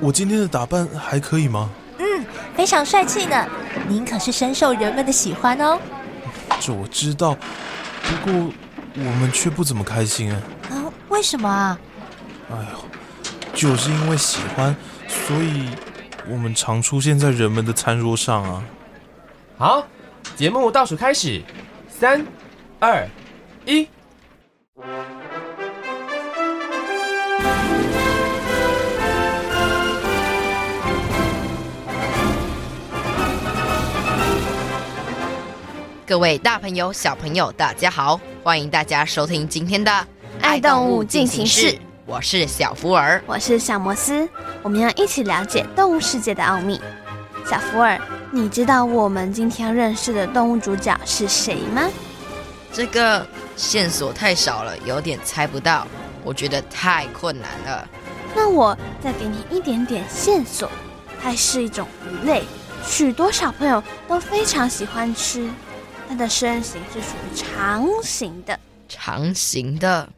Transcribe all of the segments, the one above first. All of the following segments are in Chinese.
我今天的打扮还可以吗？嗯，非常帅气呢。您可是深受人们的喜欢哦。这我知道，不过我们却不怎么开心啊。啊，为什么啊？哎呦。就是因为喜欢，所以我们常出现在人们的餐桌上啊。好，节目倒数开始，三、二、一。各位大朋友、小朋友，大家好，欢迎大家收听今天的《爱动物进行式》。我是小福尔，我是小摩斯，我们要一起了解动物世界的奥秘。小福尔，你知道我们今天认识的动物主角是谁吗？这个线索太少了，有点猜不到，我觉得太困难了。那我再给你一点点线索，它是一种鱼类，许多小朋友都非常喜欢吃。它的身形是属于长形的，长形的。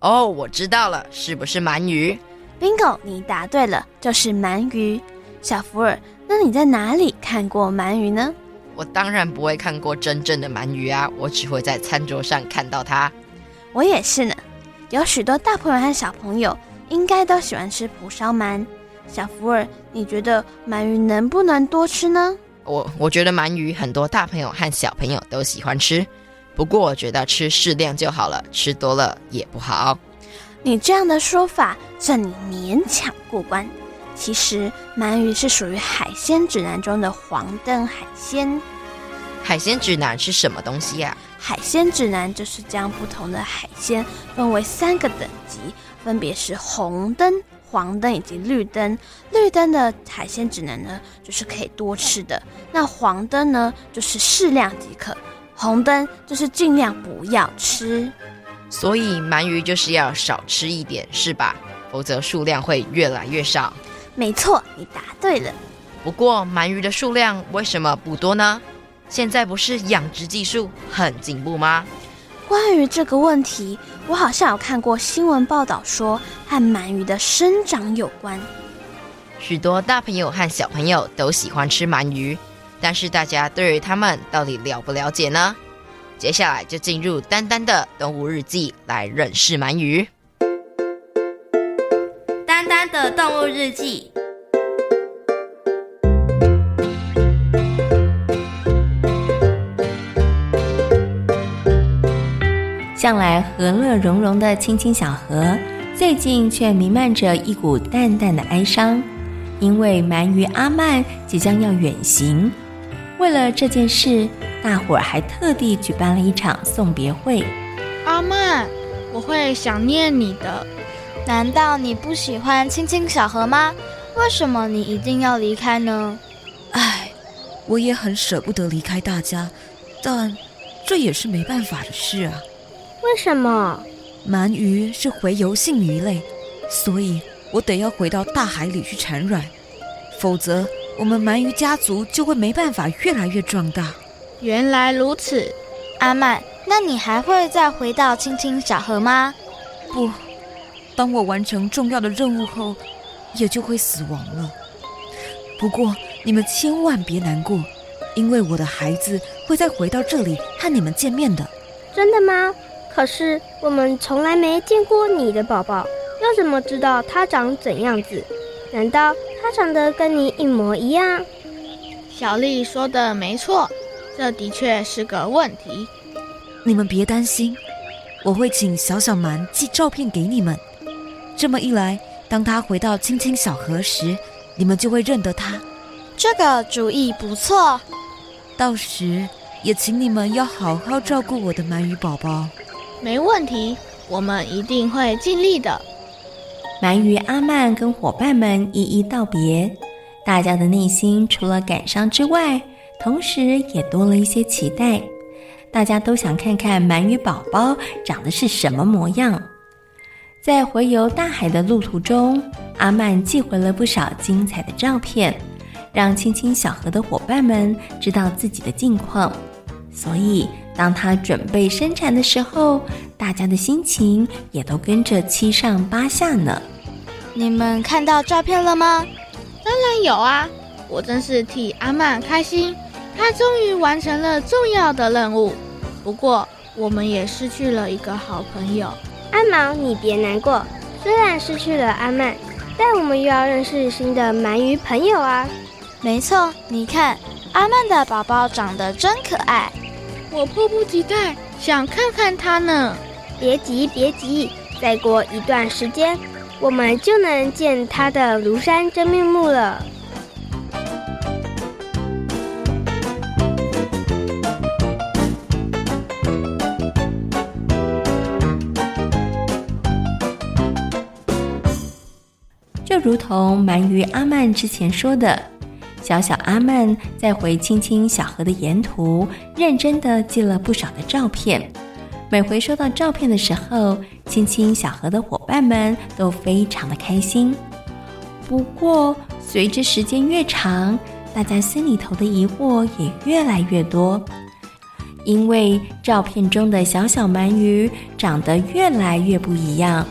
哦，oh, 我知道了，是不是鳗鱼？Bingo，你答对了，就是鳗鱼。小福尔，那你在哪里看过鳗鱼呢？我当然不会看过真正的鳗鱼啊，我只会在餐桌上看到它。我也是呢。有许多大朋友和小朋友应该都喜欢吃蒲烧鳗。小福尔，你觉得鳗鱼能不能多吃呢？我我觉得鳗鱼很多大朋友和小朋友都喜欢吃。不过我觉得吃适量就好了，吃多了也不好。你这样的说法，算你勉强过关。其实鳗鱼是属于海鲜指南中的黄灯海鲜。海鲜指南是什么东西呀？海鲜指南就是将不同的海鲜分为三个等级，分别是红灯、黄灯以及绿灯。绿灯的海鲜指南呢，就是可以多吃的；那黄灯呢，就是适量即可。红灯就是尽量不要吃，所以鳗鱼就是要少吃一点，是吧？否则数量会越来越少。没错，你答对了。不过鳗鱼的数量为什么不多呢？现在不是养殖技术很进步吗？关于这个问题，我好像有看过新闻报道说和鳗鱼的生长有关。许多大朋友和小朋友都喜欢吃鳗鱼。但是大家对于他们到底了不了解呢？接下来就进入丹丹的动物日记来认识鳗鱼。丹丹的动物日记。向来和乐融融的青青小河，最近却弥漫着一股淡淡的哀伤，因为鳗鱼阿曼即将要远行。为了这件事，大伙儿还特地举办了一场送别会。阿曼，我会想念你的。难道你不喜欢青青小河吗？为什么你一定要离开呢？唉，我也很舍不得离开大家，但这也是没办法的事啊。为什么？鳗鱼是洄游性鱼类，所以我得要回到大海里去产卵，否则。我们鳗鱼家族就会没办法越来越壮大。原来如此，阿曼，那你还会再回到青青小河吗？不，当我完成重要的任务后，也就会死亡了。不过你们千万别难过，因为我的孩子会再回到这里和你们见面的。真的吗？可是我们从来没见过你的宝宝，又怎么知道他长怎样子？难道？他长得跟你一模一样，小丽说的没错，这的确是个问题。你们别担心，我会请小小蛮寄照片给你们。这么一来，当他回到青青小河时，你们就会认得他。这个主意不错，到时也请你们要好好照顾我的鳗鱼宝宝。没问题，我们一定会尽力的。鳗鱼阿曼跟伙伴们一一道别，大家的内心除了感伤之外，同时也多了一些期待。大家都想看看鳗鱼宝宝长得是什么模样。在回游大海的路途中，阿曼寄回了不少精彩的照片，让青青小河的伙伴们知道自己的近况。所以，当他准备生产的时候，大家的心情也都跟着七上八下呢。你们看到照片了吗？当然有啊！我真是替阿曼开心，他终于完成了重要的任务。不过，我们也失去了一个好朋友。阿毛，你别难过。虽然失去了阿曼，但我们又要认识新的鳗鱼朋友啊。没错，你看，阿曼的宝宝长得真可爱，我迫不及待想看看它呢。别急，别急，再过一段时间，我们就能见它的庐山真面目了。就如同鳗鱼阿曼之前说的，小小阿曼在回青青小河的沿途，认真的记了不少的照片。每回收到照片的时候，青青小河的伙伴们都非常的开心。不过，随着时间越长，大家心里头的疑惑也越来越多，因为照片中的小小鳗鱼长得越来越不一样。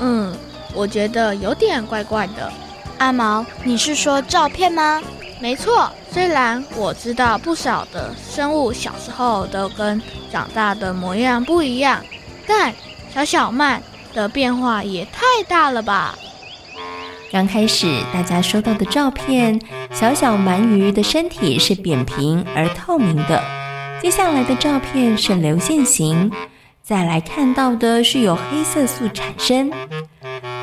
嗯。我觉得有点怪怪的，阿毛，你是说照片吗？没错，虽然我知道不少的生物小时候都跟长大的模样不一样，但小小鳗的变化也太大了吧！刚开始大家收到的照片，小小鳗鱼的身体是扁平而透明的，接下来的照片是流线型，再来看到的是有黑色素产生。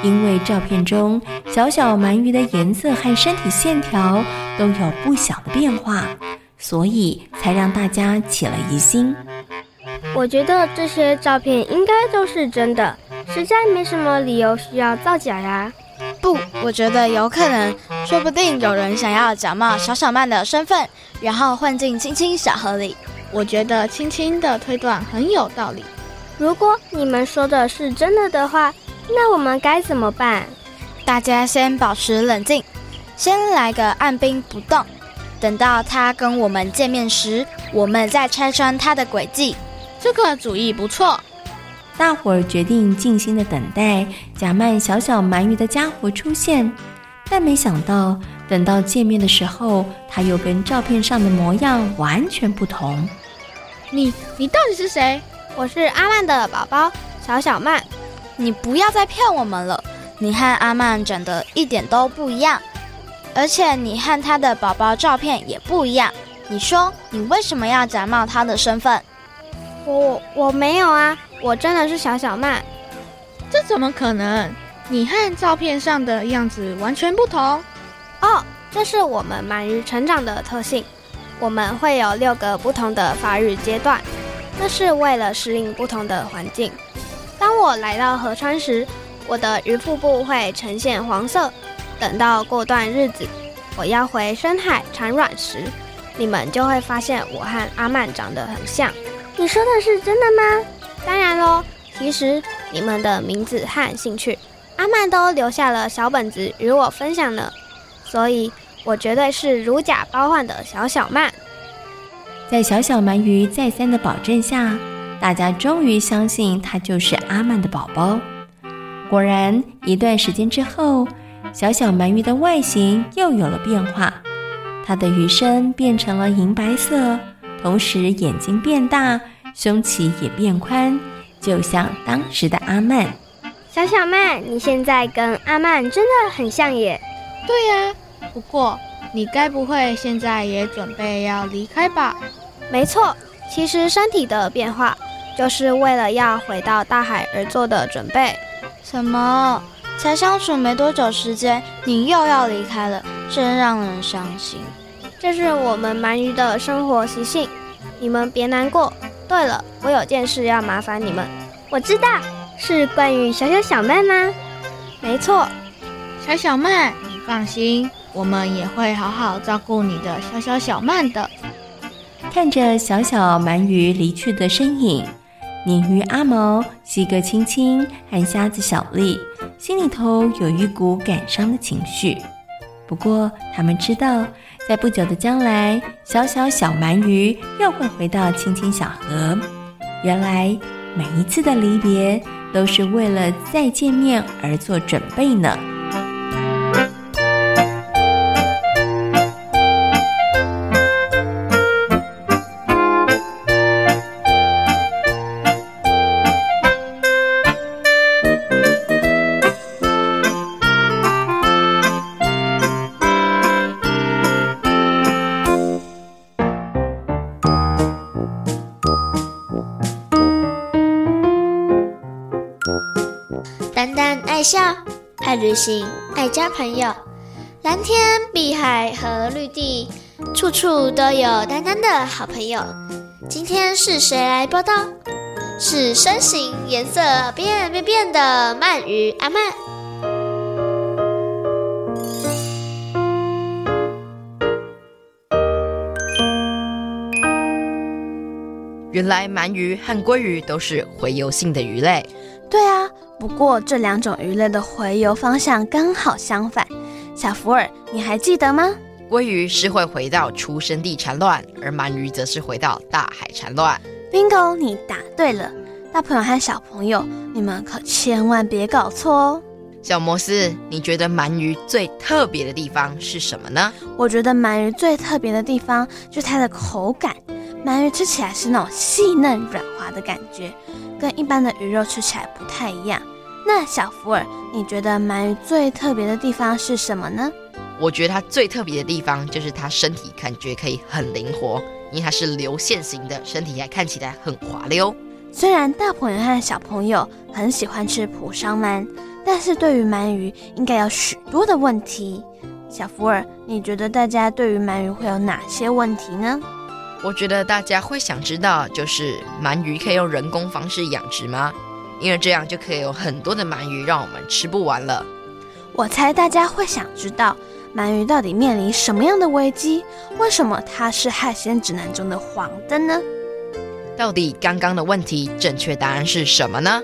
因为照片中小小鳗鱼的颜色和身体线条都有不小的变化，所以才让大家起了疑心。我觉得这些照片应该都是真的，实在没什么理由需要造假呀。不，我觉得有可能，说不定有人想要假冒小小鳗的身份，然后混进青青小河里。我觉得青青的推断很有道理。如果你们说的是真的的话，那我们该怎么办？大家先保持冷静，先来个按兵不动，等到他跟我们见面时，我们再拆穿他的诡计。这个主意不错。大伙儿决定静心的等待假扮小小鳗鱼的家伙出现，但没想到等到见面的时候，他又跟照片上的模样完全不同。你你到底是谁？我是阿曼的宝宝小小鳗。你不要再骗我们了！你和阿曼长得一点都不一样，而且你和他的宝宝照片也不一样。你说你为什么要假冒他的身份？我我没有啊，我真的是小小曼。这怎么可能？你和照片上的样子完全不同。哦，这是我们鳗鱼成长的特性。我们会有六个不同的发育阶段，那是为了适应不同的环境。当我来到河川时，我的鱼腹部会呈现黄色。等到过段日子，我要回深海产卵时，你们就会发现我和阿曼长得很像。你说的是真的吗？当然喽。其实你们的名字和兴趣，阿曼都留下了小本子与我分享呢。所以，我绝对是如假包换的小小曼。在小小鳗鱼再三的保证下，大家终于相信他就是阿曼的宝宝。果然，一段时间之后，小小鳗鱼的外形又有了变化。它的鱼身变成了银白色，同时眼睛变大，胸鳍也变宽，就像当时的阿曼。小小曼，你现在跟阿曼真的很像耶。对呀，不过你该不会现在也准备要离开吧？没错，其实身体的变化。就是为了要回到大海而做的准备。什么？才相处没多久时间，你又要离开了，真让人伤心。这是我们鳗鱼的生活习性，你们别难过。对了，我有件事要麻烦你们。我知道，是关于小小小鳗吗？没错，小小鳗，你放心，我们也会好好照顾你的小小小鳗的。看着小小鳗鱼离去的身影，鲶鱼阿毛、西哥青青和虾子小丽心里头有一股感伤的情绪。不过，他们知道，在不久的将来，小小小鳗鱼又会回到青青小河。原来，每一次的离别都是为了再见面而做准备呢。行，爱交朋友。蓝天、碧海和绿地，处处都有丹丹的好朋友。今天是谁来报道？是身形、颜色变变变的鳗鱼阿曼。原来鳗鱼和鲑鱼都是洄游性的鱼类。对啊。不过这两种鱼类的洄游方向刚好相反，小福尔，你还记得吗？鲑鱼是会回到出生地产卵，而鳗鱼则是回到大海产卵。Bingo，你答对了。大朋友和小朋友，你们可千万别搞错哦。小摩斯，你觉得鳗鱼最特别的地方是什么呢？我觉得鳗鱼最特别的地方就是它的口感，鳗鱼吃起来是那种细嫩软滑的感觉。跟一般的鱼肉吃起来不太一样。那小福尔，你觉得鳗鱼最特别的地方是什么呢？我觉得它最特别的地方就是它身体感觉可以很灵活，因为它是流线型的，身体还看起来很滑溜。虽然大朋友和小朋友很喜欢吃蒲烧鳗，但是对于鳗鱼应该有许多的问题。小福尔，你觉得大家对于鳗鱼会有哪些问题呢？我觉得大家会想知道，就是鳗鱼可以用人工方式养殖吗？因为这样就可以有很多的鳗鱼让我们吃不完了。我猜大家会想知道，鳗鱼到底面临什么样的危机？为什么它是海鲜指南中的黄灯呢？到底刚刚的问题正确答案是什么呢？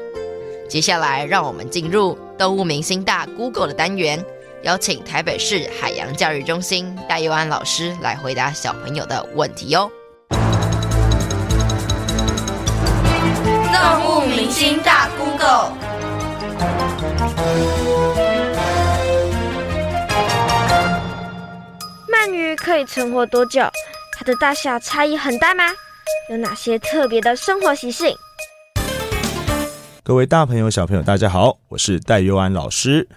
接下来让我们进入动物明星大 Google 的单元，邀请台北市海洋教育中心戴佑安老师来回答小朋友的问题哟。动物明星大 Google，鳗鱼可以存活多久？它的大小差异很大吗？有哪些特别的生活习性？各位大朋友、小朋友，大家好，我是戴佑安老师，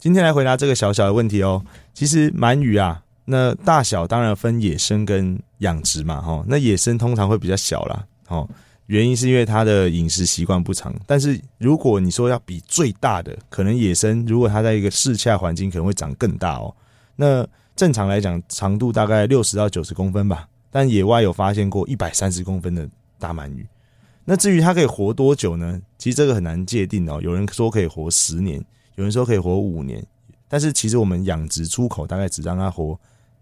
今天来回答这个小小的问题哦。其实鳗鱼啊，那大小当然分野生跟养殖嘛，哈，那野生通常会比较小啦，哦。原因是因为它的饮食习惯不长，但是如果你说要比最大的，可能野生如果它在一个适洽环境，可能会长更大哦。那正常来讲，长度大概六十到九十公分吧，但野外有发现过一百三十公分的大鳗鱼。那至于它可以活多久呢？其实这个很难界定哦。有人说可以活十年，有人说可以活五年，但是其实我们养殖出口大概只让它活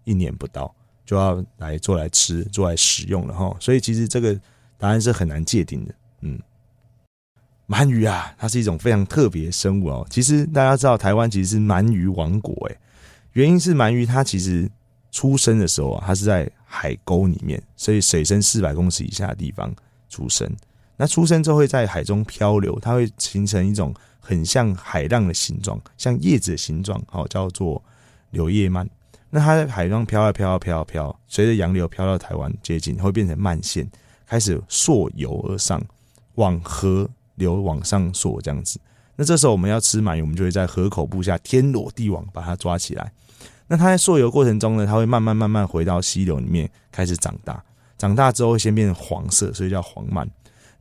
一年不到，就要来做来吃、做来食用了哈。所以其实这个。答案是很难界定的，嗯，鳗鱼啊，它是一种非常特别的生物哦。其实大家知道，台湾其实是鳗鱼王国，诶，原因是鳗鱼它其实出生的时候啊，它是在海沟里面，所以水深四百公尺以下的地方出生。那出生之后会在海中漂流，它会形成一种很像海浪的形状，像叶子的形状，好，叫做柳叶鳗。那它在海中飘啊飘啊飘啊飘，随着洋流飘到台湾接近，会变成鳗线。开始溯游而上，往河流往上溯，这样子。那这时候我们要吃鳗鱼，我们就会在河口部下天罗地网把它抓起来。那它在溯游过程中呢，它会慢慢慢慢回到溪流里面开始长大。长大之后会先变成黄色，所以叫黄鳗。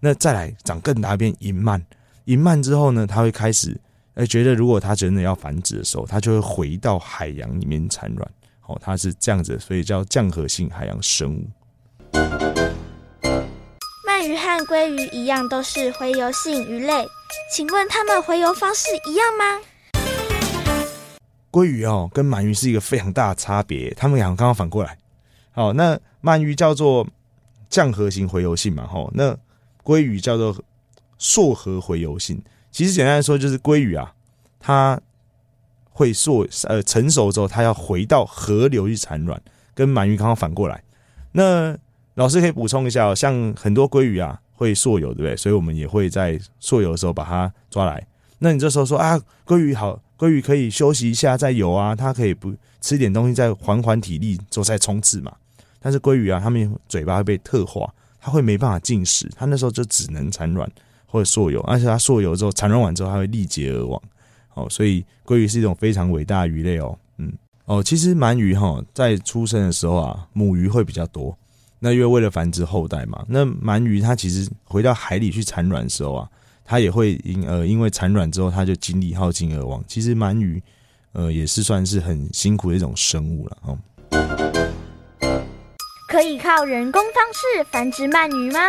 那再来长更大变银鳗，银鳗之后呢，它会开始而觉得如果它真的要繁殖的时候，它就会回到海洋里面产卵。哦，它是这样子，所以叫降河性海洋生物。鱼和鲑鱼一样，都是洄游性鱼类，请问它们洄游方式一样吗？鲑鱼哦，跟鳗鱼是一个非常大的差别，它们两个刚刚反过来。好，那鳗鱼叫做降河型洄游性嘛，吼，那鲑鱼叫做溯河洄游性。其实简单来说，就是鲑鱼啊，它会溯呃成熟之后，它要回到河流去产卵，跟鳗鱼刚刚反过来。那老师可以补充一下哦，像很多鲑鱼啊会溯游，对不对？所以我们也会在溯游的时候把它抓来。那你这时候说啊，鲑鱼好，鲑鱼可以休息一下再游啊，它可以不吃点东西再缓缓体力之后再冲刺嘛。但是鲑鱼啊，它们嘴巴会被特化，它会没办法进食，它那时候就只能产卵。或者溯游，而且它溯游之后产卵完之后，它会历劫而亡。哦，所以鲑鱼是一种非常伟大的鱼类哦。嗯，哦，其实鳗鱼哈在出生的时候啊，母鱼会比较多。那因为为了繁殖后代嘛，那鳗鱼它其实回到海里去产卵的时候啊，它也会因呃因为产卵之后，它就精力耗尽而亡。其实鳗鱼呃也是算是很辛苦的一种生物了哦。可以靠人工方式繁殖鳗鱼吗？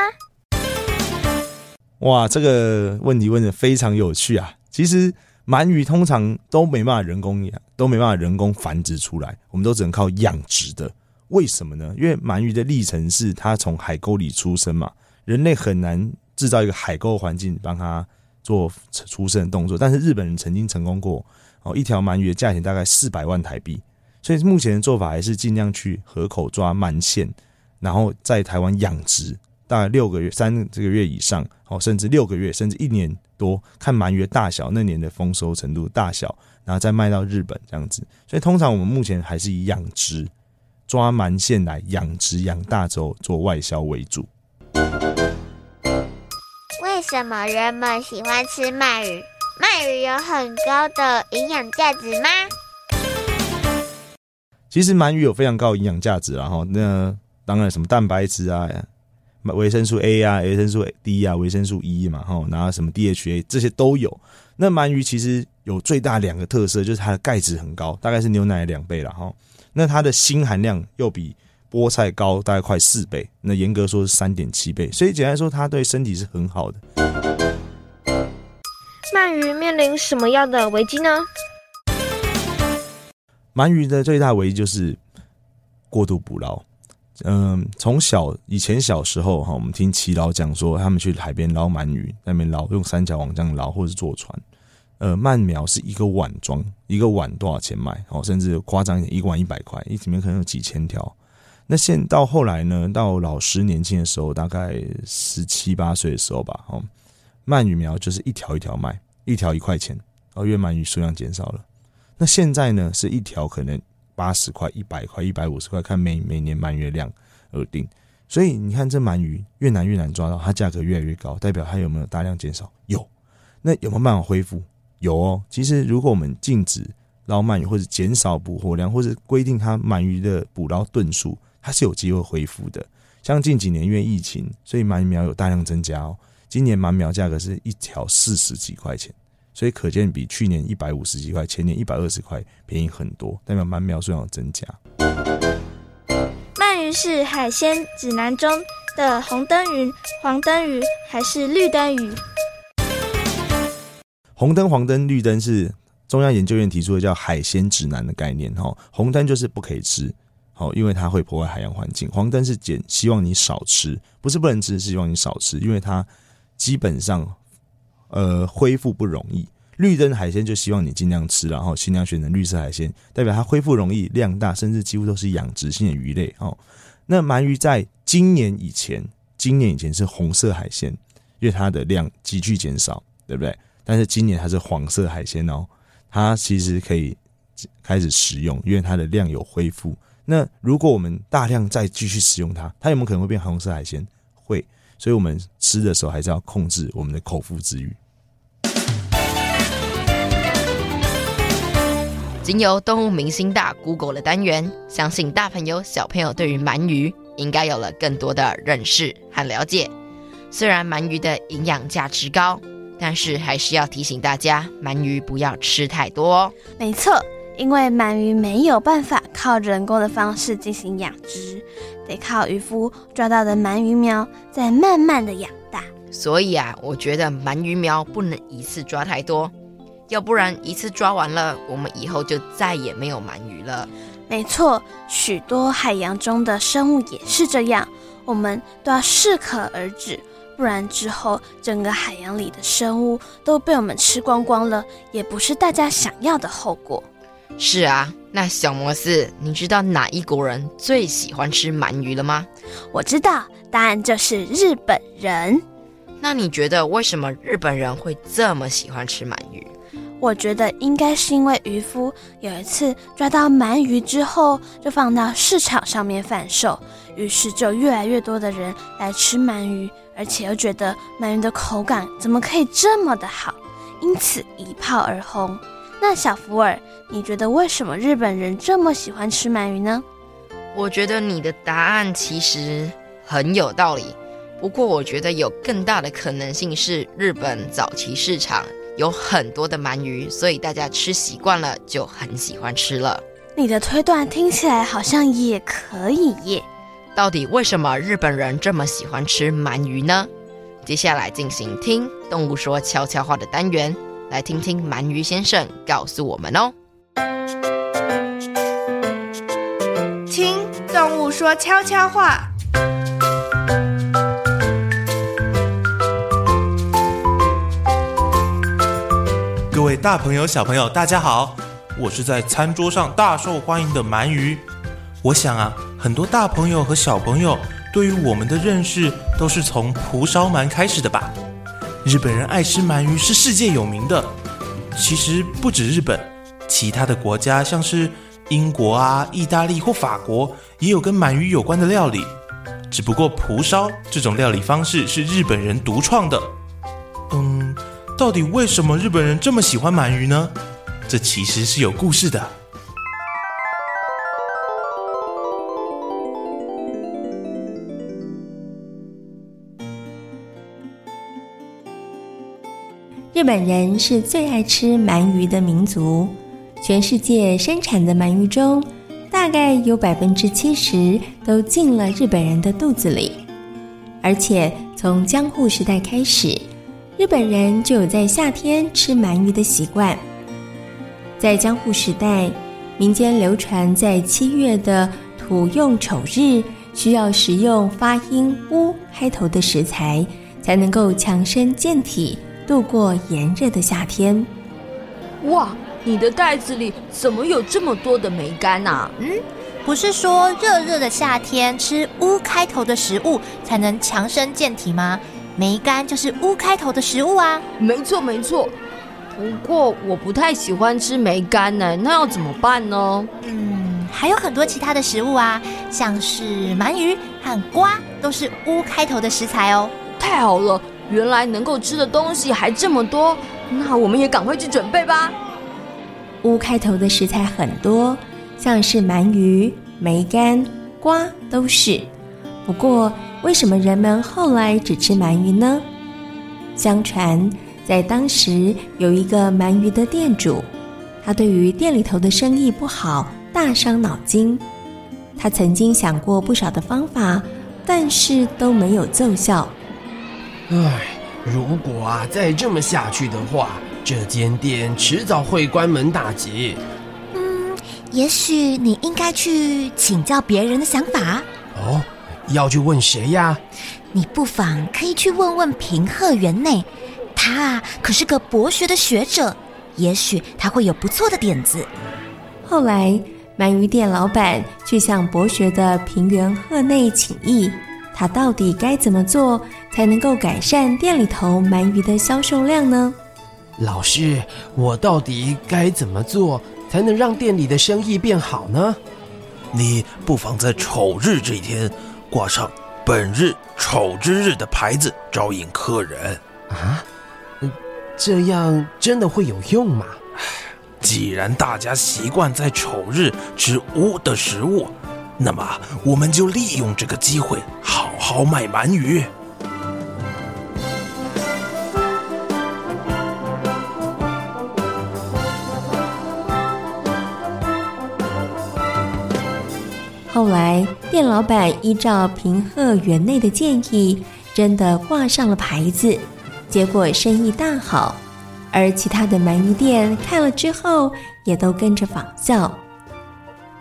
哇，这个问题问的非常有趣啊！其实鳗鱼通常都没办法人工养，都没办法人工繁殖出来，我们都只能靠养殖的。为什么呢？因为鳗鱼的历程是它从海沟里出生嘛，人类很难制造一个海沟环境帮它做出生的动作。但是日本人曾经成功过哦，一条鳗鱼的价钱大概四百万台币，所以目前的做法还是尽量去河口抓鳗线，然后在台湾养殖。大概六个月、三这个月以上，哦，甚至六个月，甚至一年多，看鳗鱼的大小，那年的丰收程度大小，然后再卖到日本这样子。所以通常我们目前还是以养殖抓鳗线来养殖养大之后做外销为主。为什么人们喜欢吃鳗鱼？鳗鱼有很高的营养价值吗？其实鳗鱼有非常高的营养价值，然后那当然什么蛋白质啊。维生素 A 啊，维生素 D 啊，维生素 E 嘛，哈，然后什么 DHA 这些都有。那鳗鱼其实有最大两个特色，就是它的钙质很高，大概是牛奶的两倍了哈。那它的锌含量又比菠菜高大概快四倍，那严格说是三点七倍，所以简单说，它对身体是很好的。鳗鱼面临什么样的危机呢？鳗鱼的最大危机就是过度捕捞。嗯，从小以前小时候哈，我们听耆老讲说，他们去海边捞鳗鱼，那边捞，用三角网这样捞，或者是坐船。呃，鳗苗是一个碗装，一个碗多少钱卖？哦，甚至夸张一点，一个碗一百块，一里面可能有几千条。那现到后来呢，到老师年轻的时候，大概十七八岁的时候吧，哦，鳗鱼苗就是一条一条卖，一条一块钱，哦，因为鳗鱼数量减少了。那现在呢，是一条可能。八十块、一百块、一百五十块，看每每年鳗鱼量而定。所以你看，这鳗鱼越难越难抓到，它价格越来越高，代表它有没有大量减少？有。那有没有办法恢复？有哦。其实，如果我们禁止捞鳗鱼，或者减少捕获量，或者规定它鳗鱼的捕捞吨数，它是有机会恢复的。像近几年因为疫情，所以鳗鱼苗有大量增加哦。今年鳗苗价格是一条四十几块钱。所以可见比去年一百五十几块，前年一百二十块便宜很多，代表鳗苗数量增加。鳗鱼是海鲜指南中的红灯鱼、黄灯鱼还是绿灯鱼？红灯、黄灯、绿灯是中央研究院提出的叫海鲜指南的概念哈。红灯就是不可以吃，好，因为它会破坏海洋环境。黄灯是减，希望你少吃，不是不能吃，是希望你少吃，因为它基本上。呃，恢复不容易。绿灯海鲜就希望你尽量吃，然后尽量选择绿色海鲜，代表它恢复容易、量大，甚至几乎都是养殖性的鱼类哦。那鳗鱼在今年以前，今年以前是红色海鲜，因为它的量急剧减少，对不对？但是今年它是黄色海鲜哦，它其实可以开始食用，因为它的量有恢复。那如果我们大量再继续使用它，它有没有可能会变红色海鲜？会，所以我们吃的时候还是要控制我们的口腹之欲。经由动物明星大 Google 的单元，相信大朋友小朋友对于鳗鱼应该有了更多的认识和了解。虽然鳗鱼的营养价值高，但是还是要提醒大家，鳗鱼不要吃太多哦。没错，因为鳗鱼没有办法靠人工的方式进行养殖，得靠渔夫抓到的鳗鱼苗再慢慢的养大。所以啊，我觉得鳗鱼苗不能一次抓太多，要不然一次抓完了，我们以后就再也没有鳗鱼了。没错，许多海洋中的生物也是这样，我们都要适可而止。不然之后，整个海洋里的生物都被我们吃光光了，也不是大家想要的后果。是啊，那小摩斯，你知道哪一国人最喜欢吃鳗鱼了吗？我知道，答案就是日本人。那你觉得为什么日本人会这么喜欢吃鳗鱼？我觉得应该是因为渔夫有一次抓到鳗鱼之后，就放到市场上面贩售，于是就越来越多的人来吃鳗鱼。而且又觉得鳗鱼的口感怎么可以这么的好，因此一炮而红。那小福尔，你觉得为什么日本人这么喜欢吃鳗鱼呢？我觉得你的答案其实很有道理，不过我觉得有更大的可能性是日本早期市场有很多的鳗鱼，所以大家吃习惯了就很喜欢吃了。你的推断听起来好像也可以耶。到底为什么日本人这么喜欢吃鳗鱼呢？接下来进行听动物说悄悄话的单元，来听听鳗鱼先生告诉我们哦。听动物说悄悄话。各位大朋友、小朋友，大家好，我是在餐桌上大受欢迎的鳗鱼。我想啊。很多大朋友和小朋友对于我们的认识都是从蒲烧鳗开始的吧？日本人爱吃鳗鱼是世界有名的。其实不止日本，其他的国家像是英国啊、意大利或法国也有跟鳗鱼有关的料理。只不过蒲烧这种料理方式是日本人独创的。嗯，到底为什么日本人这么喜欢鳗鱼呢？这其实是有故事的。日本人是最爱吃鳗鱼的民族，全世界生产的鳗鱼中，大概有百分之七十都进了日本人的肚子里。而且从江户时代开始，日本人就有在夏天吃鳗鱼的习惯。在江户时代，民间流传在七月的土用丑日，需要食用发音“乌”开头的食材，才能够强身健体。度过炎热的夏天。哇，你的袋子里怎么有这么多的梅干啊？嗯，不是说热热的夏天吃乌开头的食物才能强身健体吗？梅干就是乌开头的食物啊。没错没错，不过我不太喜欢吃梅干呢，那要怎么办呢？嗯，还有很多其他的食物啊，像是鳗鱼和瓜都是乌开头的食材哦。太好了。原来能够吃的东西还这么多，那我们也赶快去准备吧。乌开头的食材很多，像是鳗鱼、梅干、瓜都是。不过，为什么人们后来只吃鳗鱼呢？相传，在当时有一个鳗鱼的店主，他对于店里头的生意不好，大伤脑筋。他曾经想过不少的方法，但是都没有奏效。唉，如果啊再这么下去的话，这间店迟早会关门大吉。嗯，也许你应该去请教别人的想法。哦，要去问谁呀？你不妨可以去问问平贺园内，他啊可是个博学的学者，也许他会有不错的点子。后来，鳗鱼店老板去向博学的平原贺内请益。他到底该怎么做才能够改善店里头鳗鱼的销售量呢？老师，我到底该怎么做才能让店里的生意变好呢？你不妨在丑日这一天挂上“本日丑之日”的牌子，招引客人。啊？这样真的会有用吗？既然大家习惯在丑日吃污的食物。那么我们就利用这个机会好好卖鳗鱼。后来店老板依照平贺园内的建议真的挂上了牌子结果生意大好而其他的鳗鱼店看了之后也都跟着仿效。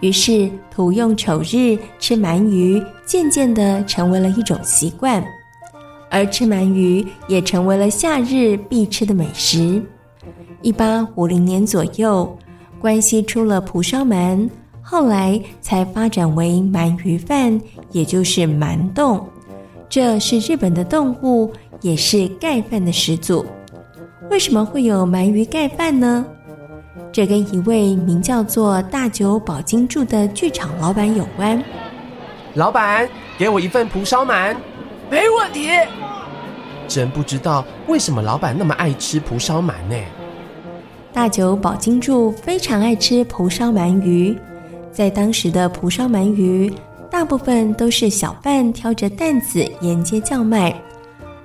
于是，土用丑日吃鳗鱼，渐渐地成为了一种习惯，而吃鳗鱼也成为了夏日必吃的美食。一八五零年左右，关西出了蒲烧鳗，后来才发展为鳗鱼饭，也就是鳗冻。这是日本的动物，也是盖饭的始祖。为什么会有鳗鱼盖饭呢？这跟一位名叫做大久保金柱的剧场老板有关。老板，给我一份蒲烧鳗。没问题。真不知道为什么老板那么爱吃蒲烧鳗呢？大久保金柱非常爱吃蒲烧鳗鱼，在当时的蒲烧鳗鱼，大部分都是小贩挑着担子沿街叫卖，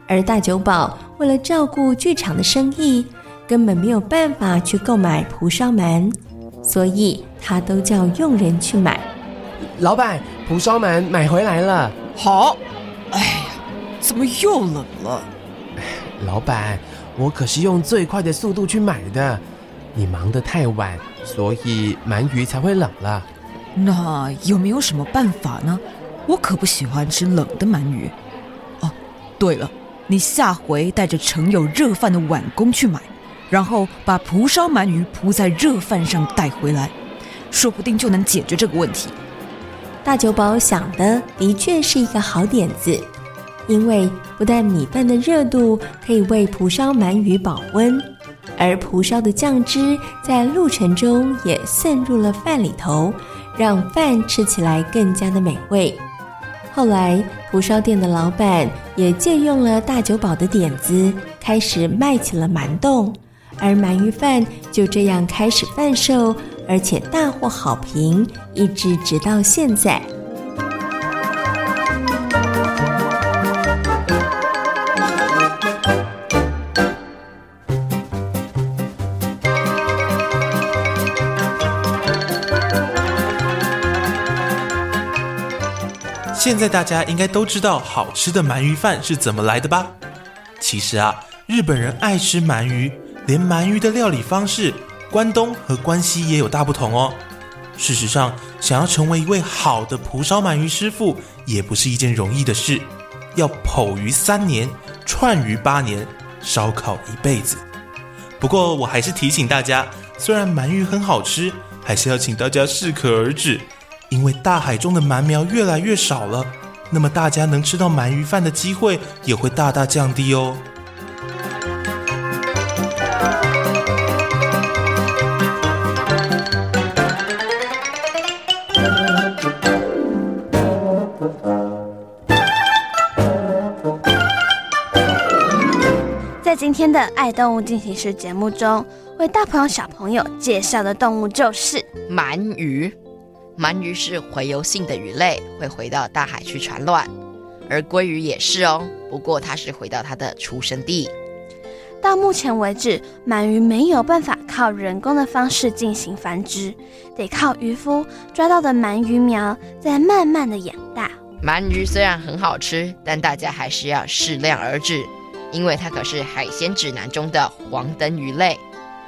而大久保。为了照顾剧场的生意，根本没有办法去购买蒲烧鳗，所以他都叫佣人去买。老板，蒲烧鳗买回来了。好。哎呀，怎么又冷了？老板，我可是用最快的速度去买的。你忙得太晚，所以鳗鱼才会冷了。那有没有什么办法呢？我可不喜欢吃冷的鳗鱼。哦，对了。你下回带着盛有热饭的碗公去买，然后把蒲烧鳗鱼铺在热饭上带回来，说不定就能解决这个问题。大久保想的的确是一个好点子，因为不但米饭的热度可以为蒲烧鳗鱼保温，而蒲烧的酱汁在路程中也渗入了饭里头，让饭吃起来更加的美味。后来，蒲烧店的老板也借用了大久保的点子，开始卖起了鳗冻，而鳗鱼饭就这样开始贩售，而且大获好评，一直直到现在。现在大家应该都知道好吃的鳗鱼饭是怎么来的吧？其实啊，日本人爱吃鳗鱼，连鳗鱼的料理方式，关东和关西也有大不同哦。事实上，想要成为一位好的蒲烧鳗鱼师傅，也不是一件容易的事，要剖鱼三年，串鱼八年，烧烤一辈子。不过，我还是提醒大家，虽然鳗鱼很好吃，还是要请大家适可而止。因为大海中的鳗苗越来越少了，那么大家能吃到鳗鱼饭的机会也会大大降低哦。今天的《爱动物进行时》节目中，为大朋友小朋友介绍的动物就是鳗鱼。鳗鱼是洄游性的鱼类，会回到大海去产卵，而鲑鱼也是哦。不过它是回到它的出生地。到目前为止，鳗鱼没有办法靠人工的方式进行繁殖，得靠渔夫抓到的鳗鱼苗再慢慢的养大。鳗鱼虽然很好吃，但大家还是要适量而止，因为它可是海鲜指南中的黄灯鱼类，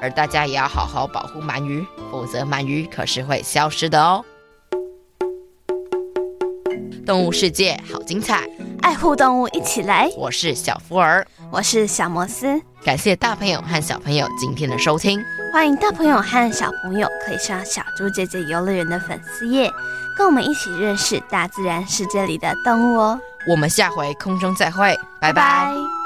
而大家也要好好保护鳗鱼，否则鳗鱼可是会消失的哦。动物世界好精彩，爱护动物一起来。我是小福儿，我是小摩斯。感谢大朋友和小朋友今天的收听，欢迎大朋友和小朋友可以上小猪姐姐游乐园的粉丝页，跟我们一起认识大自然世界里的动物哦。我们下回空中再会，拜拜。零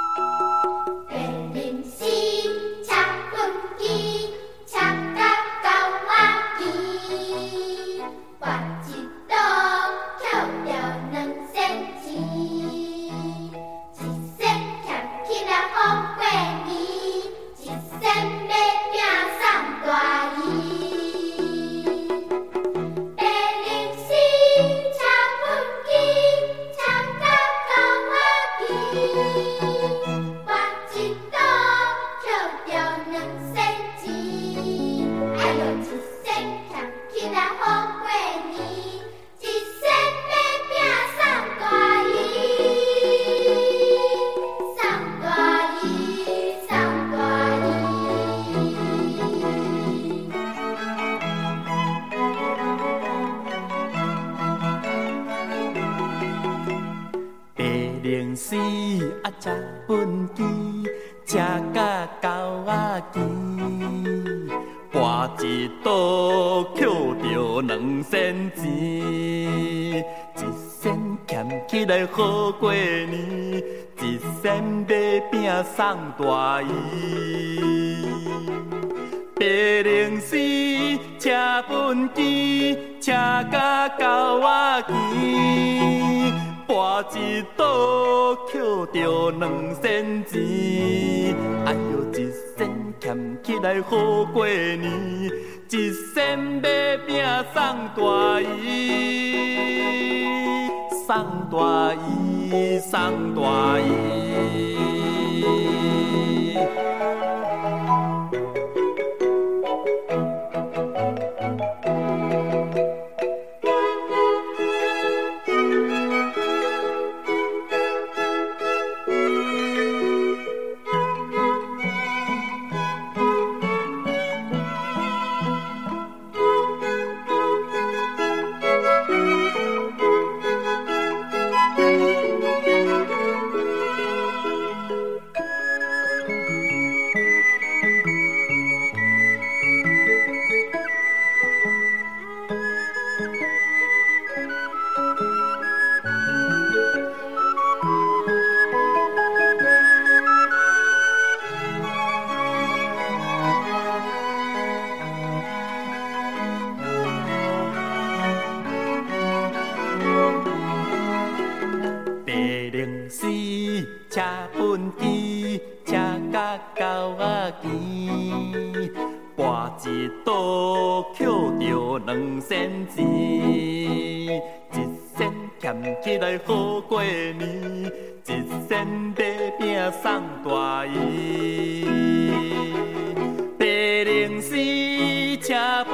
畚箕，吃甲狗仔甜，跋一倒抾着两仙钱，一仙俭起来好过年，一仙买饼送大姨。白零时车畚箕，车甲狗仔骑，跋一倒抾着两仙钱。哎呦，一仙俭起来好过年，一仙买饼送大姨，送大姨，送大姨。